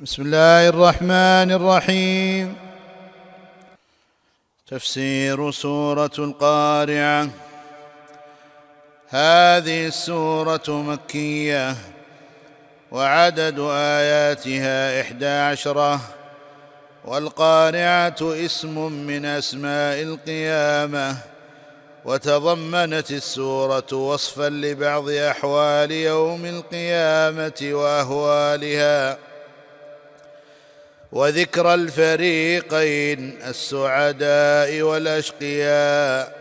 بسم الله الرحمن الرحيم. تفسير سورة القارعة. هذه السورة مكية وعدد آياتها إحدى عشره والقارعة اسم من أسماء القيامة. وتضمنت السورة وصفا لبعض أحوال يوم القيامة وأهوالها. وذكر الفريقين السعداء والأشقياء.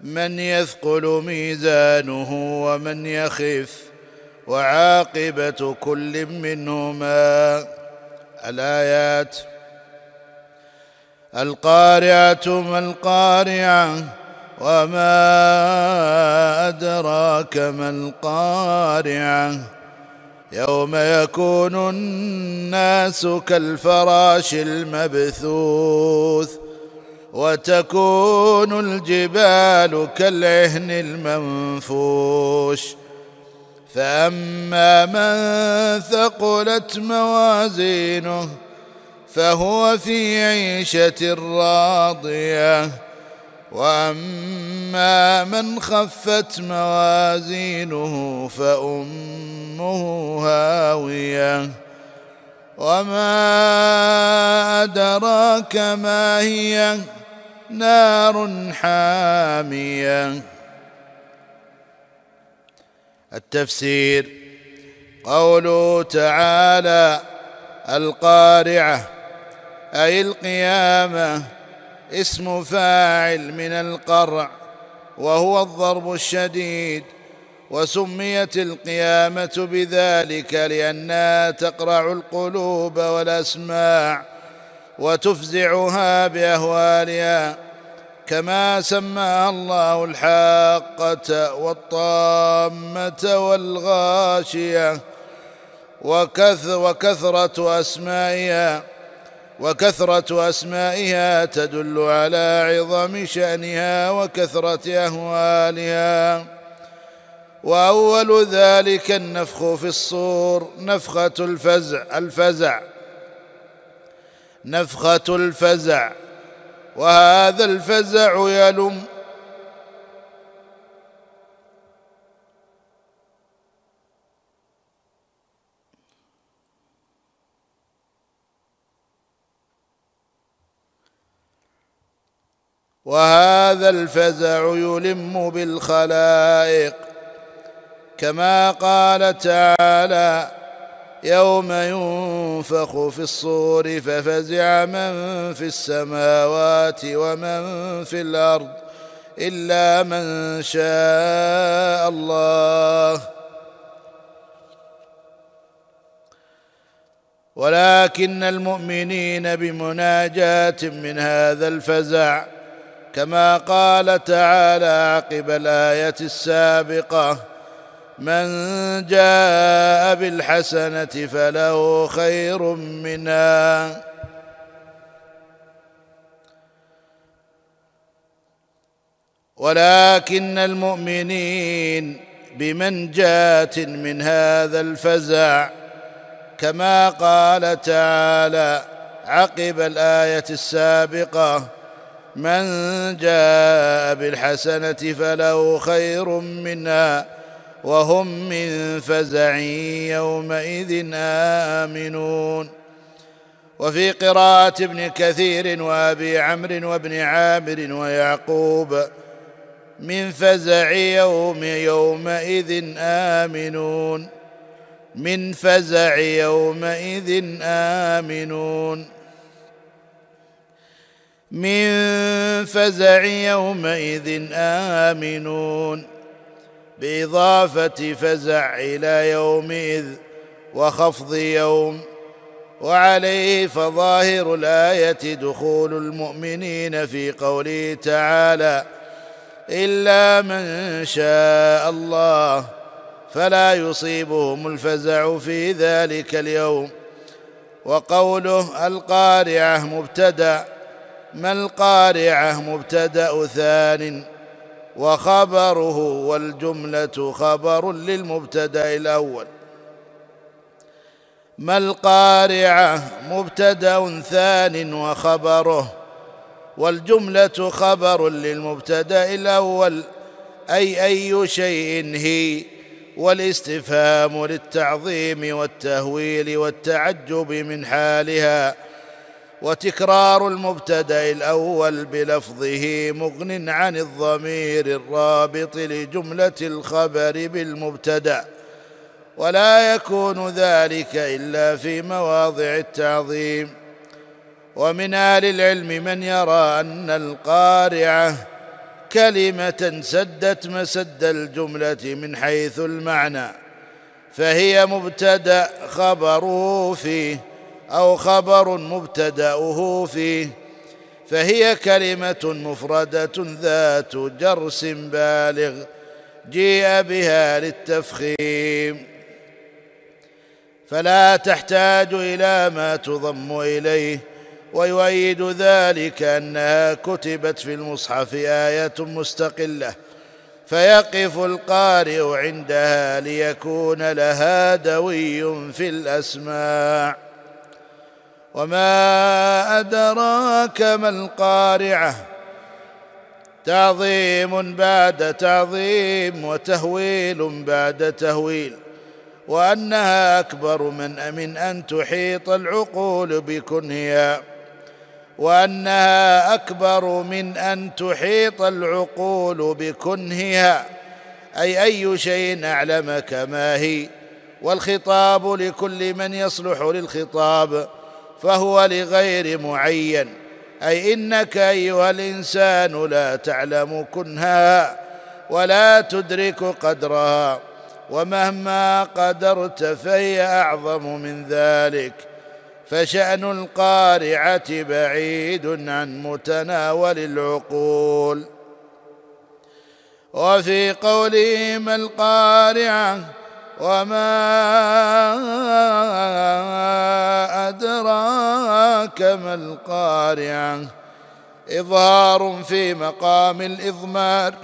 من يثقل ميزانه ومن يخف وعاقبة كل منهما. الآيات القارعة ما القارعة وما أدراك ما القارعة. يوم يكون الناس كالفراش المبثوث وتكون الجبال كالعهن المنفوش فأما من ثقلت موازينه فهو في عيشة راضية وأما من خفت موازينه فأمه هاوية. وما أدراك ما هي؟ نار حامية. التفسير قوله تعالى القارعة أي القيامة. اسم فاعل من القرع وهو الضرب الشديد وسميت القيامة بذلك لأنها تقرع القلوب والأسماع وتفزعها بأهوالها كما سماها الله الحاقة والطامة والغاشية وكثرة أسمائها. وكثرة أسمائها تدل على عظم شأنها وكثرة أهوالها. وأول ذلك النفخ في الصور نفخة الفزع الفزع نفخة الفزع. وهذا الفزع يلم وهذا الفزع يلم بالخلائق. كما قال تعالى يوم ينفخ في الصور ففزع من في السماوات ومن في الأرض إلا من شاء الله. ولكن المؤمنين بمناجاة من هذا الفزع كما قال تعالى عقب الآية السابقة من جاء بالحسنة فله خير منها. ولكن المؤمنين بمنجاة من هذا الفزع كما قال تعالى عقب الآية السابقة من جاء بالحسنة فله خير منها وهم من فزع يومئذ آمنون. وفي قراءة ابن كثير وأبي عمرو وابن عامر ويعقوب من فزع يوم يومئذ آمنون. من فزع يومئذ آمنون. من فزع يومئذ آمنون. بإضافة فزع إلى يومئذ وخفض يوم. وعليه فظاهر الآية دخول المؤمنين في قوله تعالى إلا من شاء الله فلا يصيبهم الفزع في ذلك اليوم. وقوله القارعة مبتدأ. ما القارعة؟ مبتدأ ثان وخبره والجملة خبر للمبتدأ الأول. ما القارعة؟ مبتدأ ثان وخبره والجملة خبر للمبتدأ الأول. أي أي شيء هي؟ والاستفهام للتعظيم والتهويل والتعجب من حالها. وتكرار المبتدأ الأول بلفظه مغن عن الضمير الرابط لجملة الخبر بالمبتدأ. ولا يكون ذلك إلا في مواضع التعظيم. ومن أهل العلم من يرى أن القارعة كلمة سدت مسد الجملة من حيث المعنى فهي مبتدأ خبره فيه أو خبر مبتدأه فيه فهي كلمة مفردة ذات جرس بالغ جيء بها للتفخيم. فلا تحتاج إلى ما تضم إليه ويؤيد ذلك أنها كتبت في المصحف آية مستقلة فيقف القارئ عندها ليكون لها دوي في الأسماع. وما ادراك ما القارعه تعظيم بعد تعظيم وتهويل بعد تهويل وانها اكبر من من ان تحيط العقول بكنهها وانها اكبر من ان تحيط العقول بكنهها أي أي شيء أعلمك ما هي والخطاب لكل من يصلح للخطاب فهو لغير معين. أي إنك أيها الإنسان لا تعلم كنها ولا تدرك قدرها ومهما قدرت فهي أعظم من ذلك. فشأن القارعة بعيد عن متناول العقول. وفي قوله ما القارعة وما أدراك ما القارعة؟ إظهار في مقام الإضمار.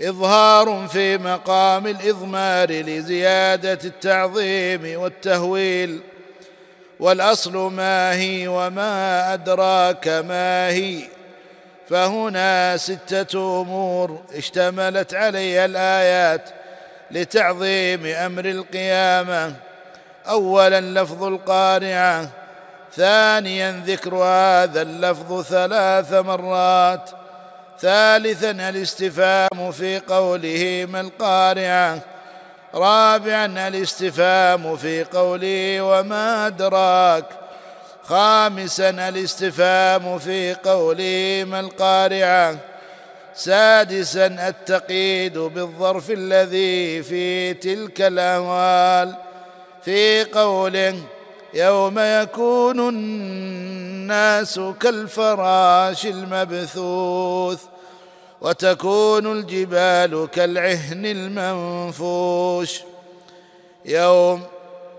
إظهار في مقام الإضمار لزيادة التعظيم والتهويل. والأصل ما هي وما أدراك ما هي؟ فهنا ستة أمور اشتملت عليها الآيات لتعظيم أمر القيامة. اولا لفظ القارعة ثانيا ذكر هذا اللفظ ثلاث مرات ثالثا الاستفهام في قوله ما القارعة رابعا الاستفهام في قوله وما أدراك. خامسا الاستفهام في قوله ما القارعة. سادسا التقييد بالظرف الذي في تلك الأهوال. في قوله يوم يكون الناس كالفراش المبثوث وتكون الجبال كالعهن المنفوش. يوم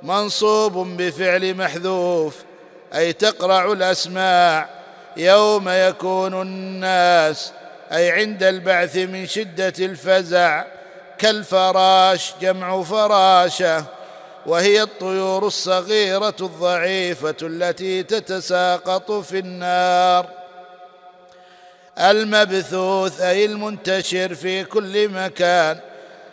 منصوب بفعل محذوف أي تقرع الأسماع يوم يكون الناس أي عند البعث من شدة الفزع كالفراش جمع فراشة وهي الطيور الصغيرة الضعيفة التي تتساقط في النار. المبثوث أي المنتشر في كل مكان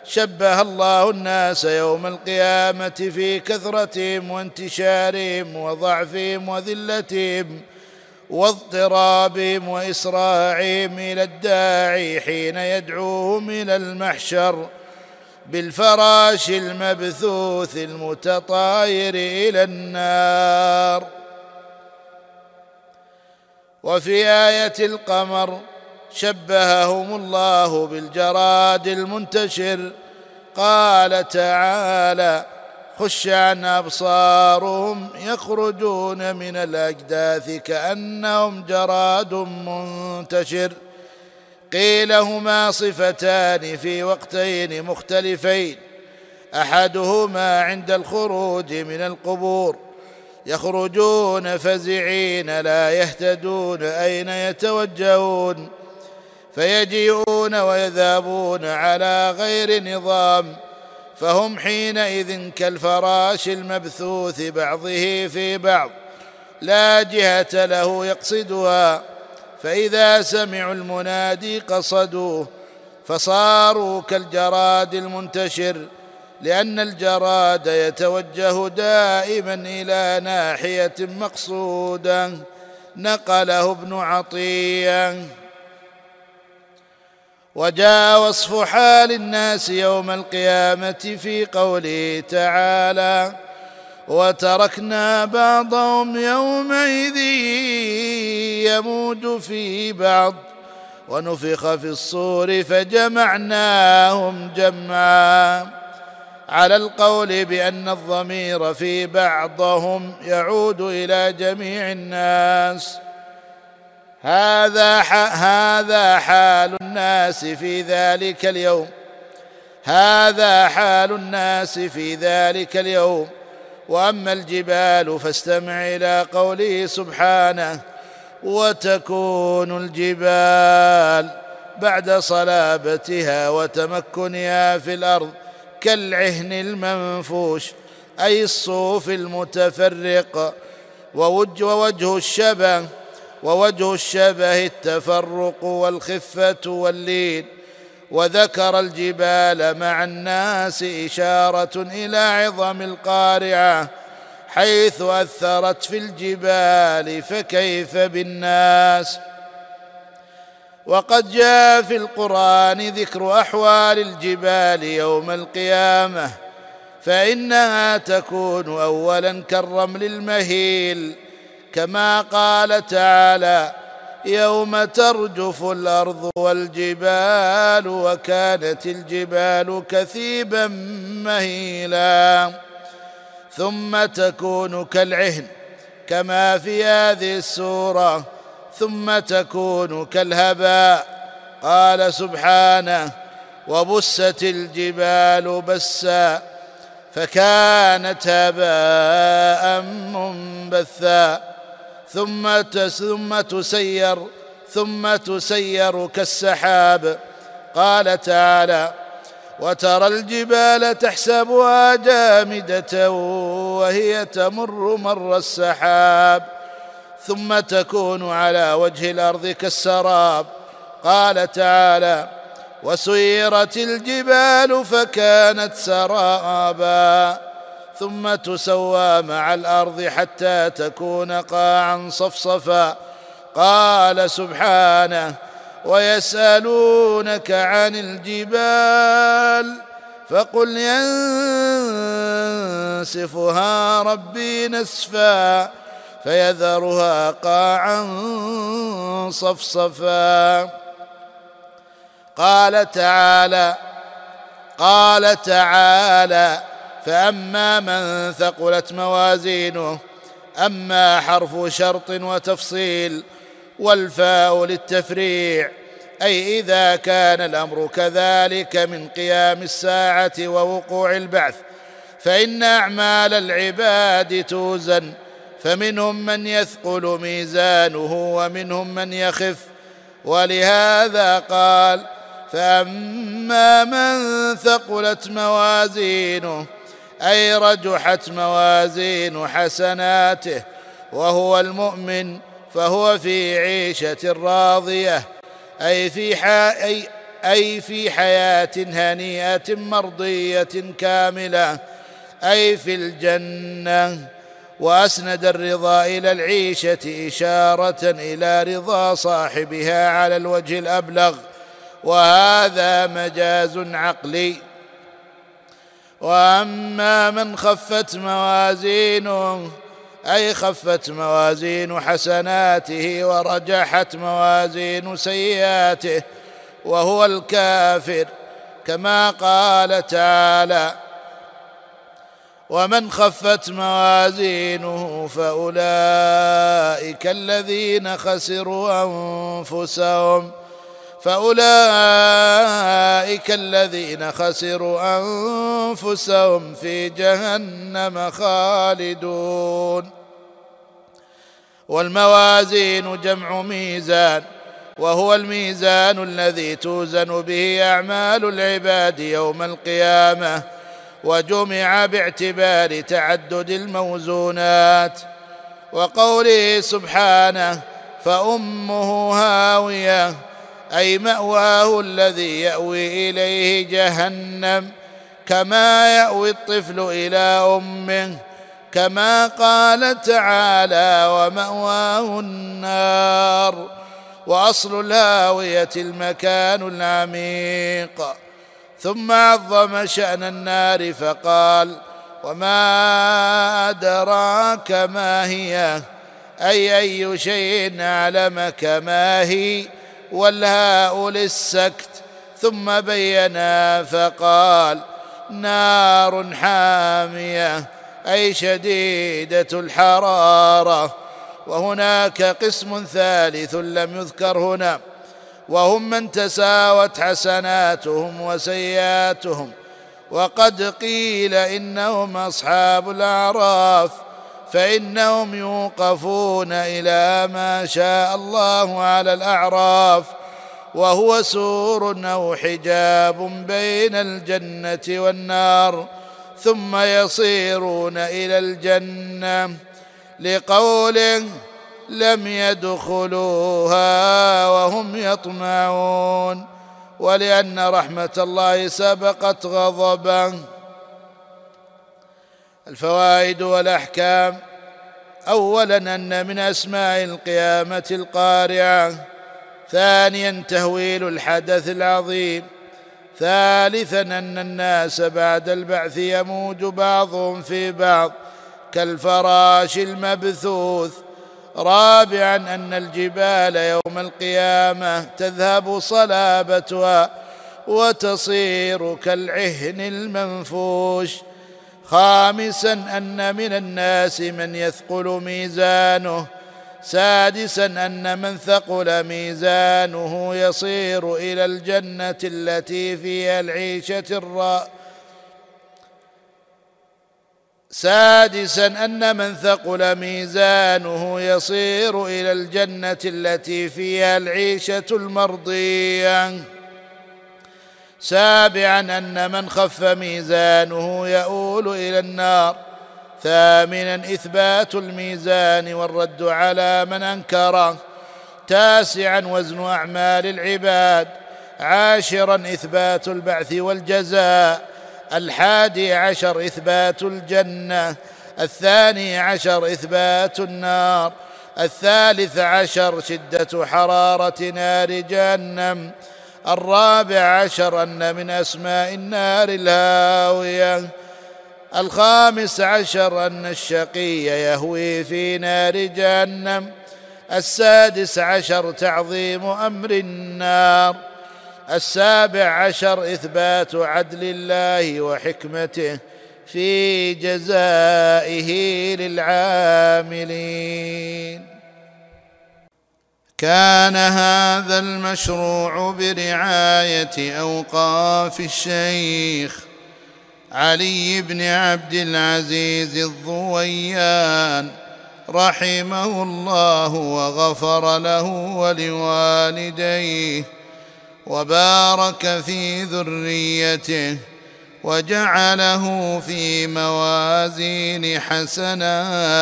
شبه الله الناس يوم القيامة في كثرتهم وانتشارهم وضعفهم وذلتهم واضطرابهم وإسراعهم إلى الداعي حين يدعوهم إلى المحشر بالفراش المبثوث المتطاير إلى النار. وفي آية القمر شبههم الله بالجراد المنتشر. قال تعالى خش عن أبصارهم يخرجون من الأجداث كأنهم جراد منتشر. قيل هما صفتان في وقتين مختلفين. أحدهما عند الخروج من القبور. يخرجون فزعين لا يهتدون أين يتوجهون. فيجيئون ويذهبون على غير نظام فهم حينئذ كالفراش المبثوث بعضه في بعض لا جهة له يقصدها فإذا سمعوا المنادي قصدوه فصاروا كالجراد المنتشر لأن الجراد يتوجه دائما إلى ناحية مقصودة نقله ابن عطية وجاء وصف حال الناس يوم القيامة في قوله تعالى وتركنا بعضهم يومئذ يموج في بعض ونفخ في الصور فجمعناهم جمعا. على القول بأن الضمير في بعضهم يعود إلى جميع الناس هذا هذا حال الناس في ذلك اليوم. هذا حال الناس في ذلك اليوم. وأما الجبال فاستمع إلى قوله سبحانه وتكون الجبال بعد صلابتها وتمكنها في الأرض كالعهن المنفوش أي الصوف المتفرق ووجه, ووجه الشبه ووجه الشبه التفرق والخفة واللين وذكر الجبال مع الناس إشارة إلى عظم القارعة حيث أثرت في الجبال فكيف بالناس. وقد جاء في القرآن ذكر أحوال الجبال يوم القيامة فإنها تكون اولا كالرمل المهيل. كما قال تعالى يوم ترجف الأرض والجبال وكانت الجبال كثيبا مهيلا ثم تكون كالعهن كما في هذه السورة ثم تكون كالهباء. قال سبحانه وبست الجبال بسا فكانت هباء منبثا. ثم ثم تسير ثم تسير كالسحاب. قال تعالى وترى الجبال تحسبها جامدة وهي تمر مر السحاب ثم تكون على وجه الأرض كالسراب. قال تعالى وسيرت الجبال فكانت سرابا. ثم تسوى مع الأرض حتى تكون قاعا صفصفا. قال سبحانه ويسألونك عن الجبال فقل ينسفها ربي نسفا فيذرها قاعا صفصفا. قال تعالى قال تعالى فأما من ثقلت موازينه أما حرف شرط وتفصيل والفاء للتفريع أي إذا كان الأمر كذلك من قيام الساعة ووقوع البعث فإن أعمال العباد توزن فمنهم من يثقل ميزانه ومنهم من يخف ولهذا قال فأما من ثقلت موازينه أي رجحت موازين حسناته وهو المؤمن فهو في عيشة راضية أي في أي, أي في حياة هنيئة مرضية كاملة أي في الجنة. وأسند الرضا إلى العيشة إشارة إلى رضا صاحبها على الوجه الأبلغ. وهذا مجاز عقلي. وأما من خفت موازينه أي خفت موازين حسناته ورجحت موازين سيئاته وهو الكافر كما قال تعالى ومن خفت موازينه فأولئك الذين خسروا أنفسهم. فأولئك الذين خسروا أنفسهم في جهنم خالدون. والموازين جمع ميزان وهو الميزان الذي توزن به أعمال العباد يوم القيامة وجمع باعتبار تعدد الموزونات. وقوله سبحانه فأمه هاوية أي مأواه الذي يأوي إليه جهنم كما يأوي الطفل إلى أمه كما قال تعالى ومأواه النار وأصل الهاوية المكان العميق. ثم عظم شأن النار فقال وما أدراك ما هي؟ أي أي شيء اعلمك ما هي؟ والهاء للسكت ثم بينا فقال نار حامية أي شديدة الحرارة. وهناك قسم ثالث لم يذكر هنا. وهم من تساوت حسناتهم وسيئاتهم. وقد قيل إنهم أصحاب الأعراف. فإنهم يوقفون إلى ما شاء الله على الأعراف وهو سور أو حجاب بين الجنة والنار ثم يصيرون إلى الجنة لقوله لم يدخلوها وهم يطمعون ولأن رحمة الله سبقت غضبه الفوائد والأحكام. اولا أن من أسماء القيامة القارعة. ثانيا تهويل الحدث العظيم. ثالثا أن الناس بعد البعث يموج بعضهم في بعض كالفراش المبثوث. رابعا أن الجبال يوم القيامة تذهب صلابتها وتصير كالعهن المنفوش. خامسا أن من الناس من يثقل ميزانه. سادسا أن من ثقل ميزانه يصير إلى الجنة التي فيها العيشة الراء سادسا أن من ثقل ميزانه يصير إلى الجنة التي فيها العيشة المرضية. سابعا أن من خف ميزانه يؤول إلى النار. ثامنا إثبات الميزان والرد على من أنكره. تاسعا وزن أعمال العباد. عاشرا إثبات البعث والجزاء. الحادي عشر إثبات الجنة. الثاني عشر إثبات النار. الثالث عشر شدة حرارة نار جهنم. الرابع عشر أن من أسماء النار الهاوية. الخامس عشر أن الشقي يهوي في نار جهنم. السادس عشر تعظيم أمر النار. السابع عشر إثبات عدل الله وحكمته في جزائه للعاملين. كان هذا المشروع برعاية أوقاف الشيخ علي بن عبد العزيز الضويان رحمه الله وغفر له ولوالديه وبارك في ذريته وجعله في موازين حسناتهم.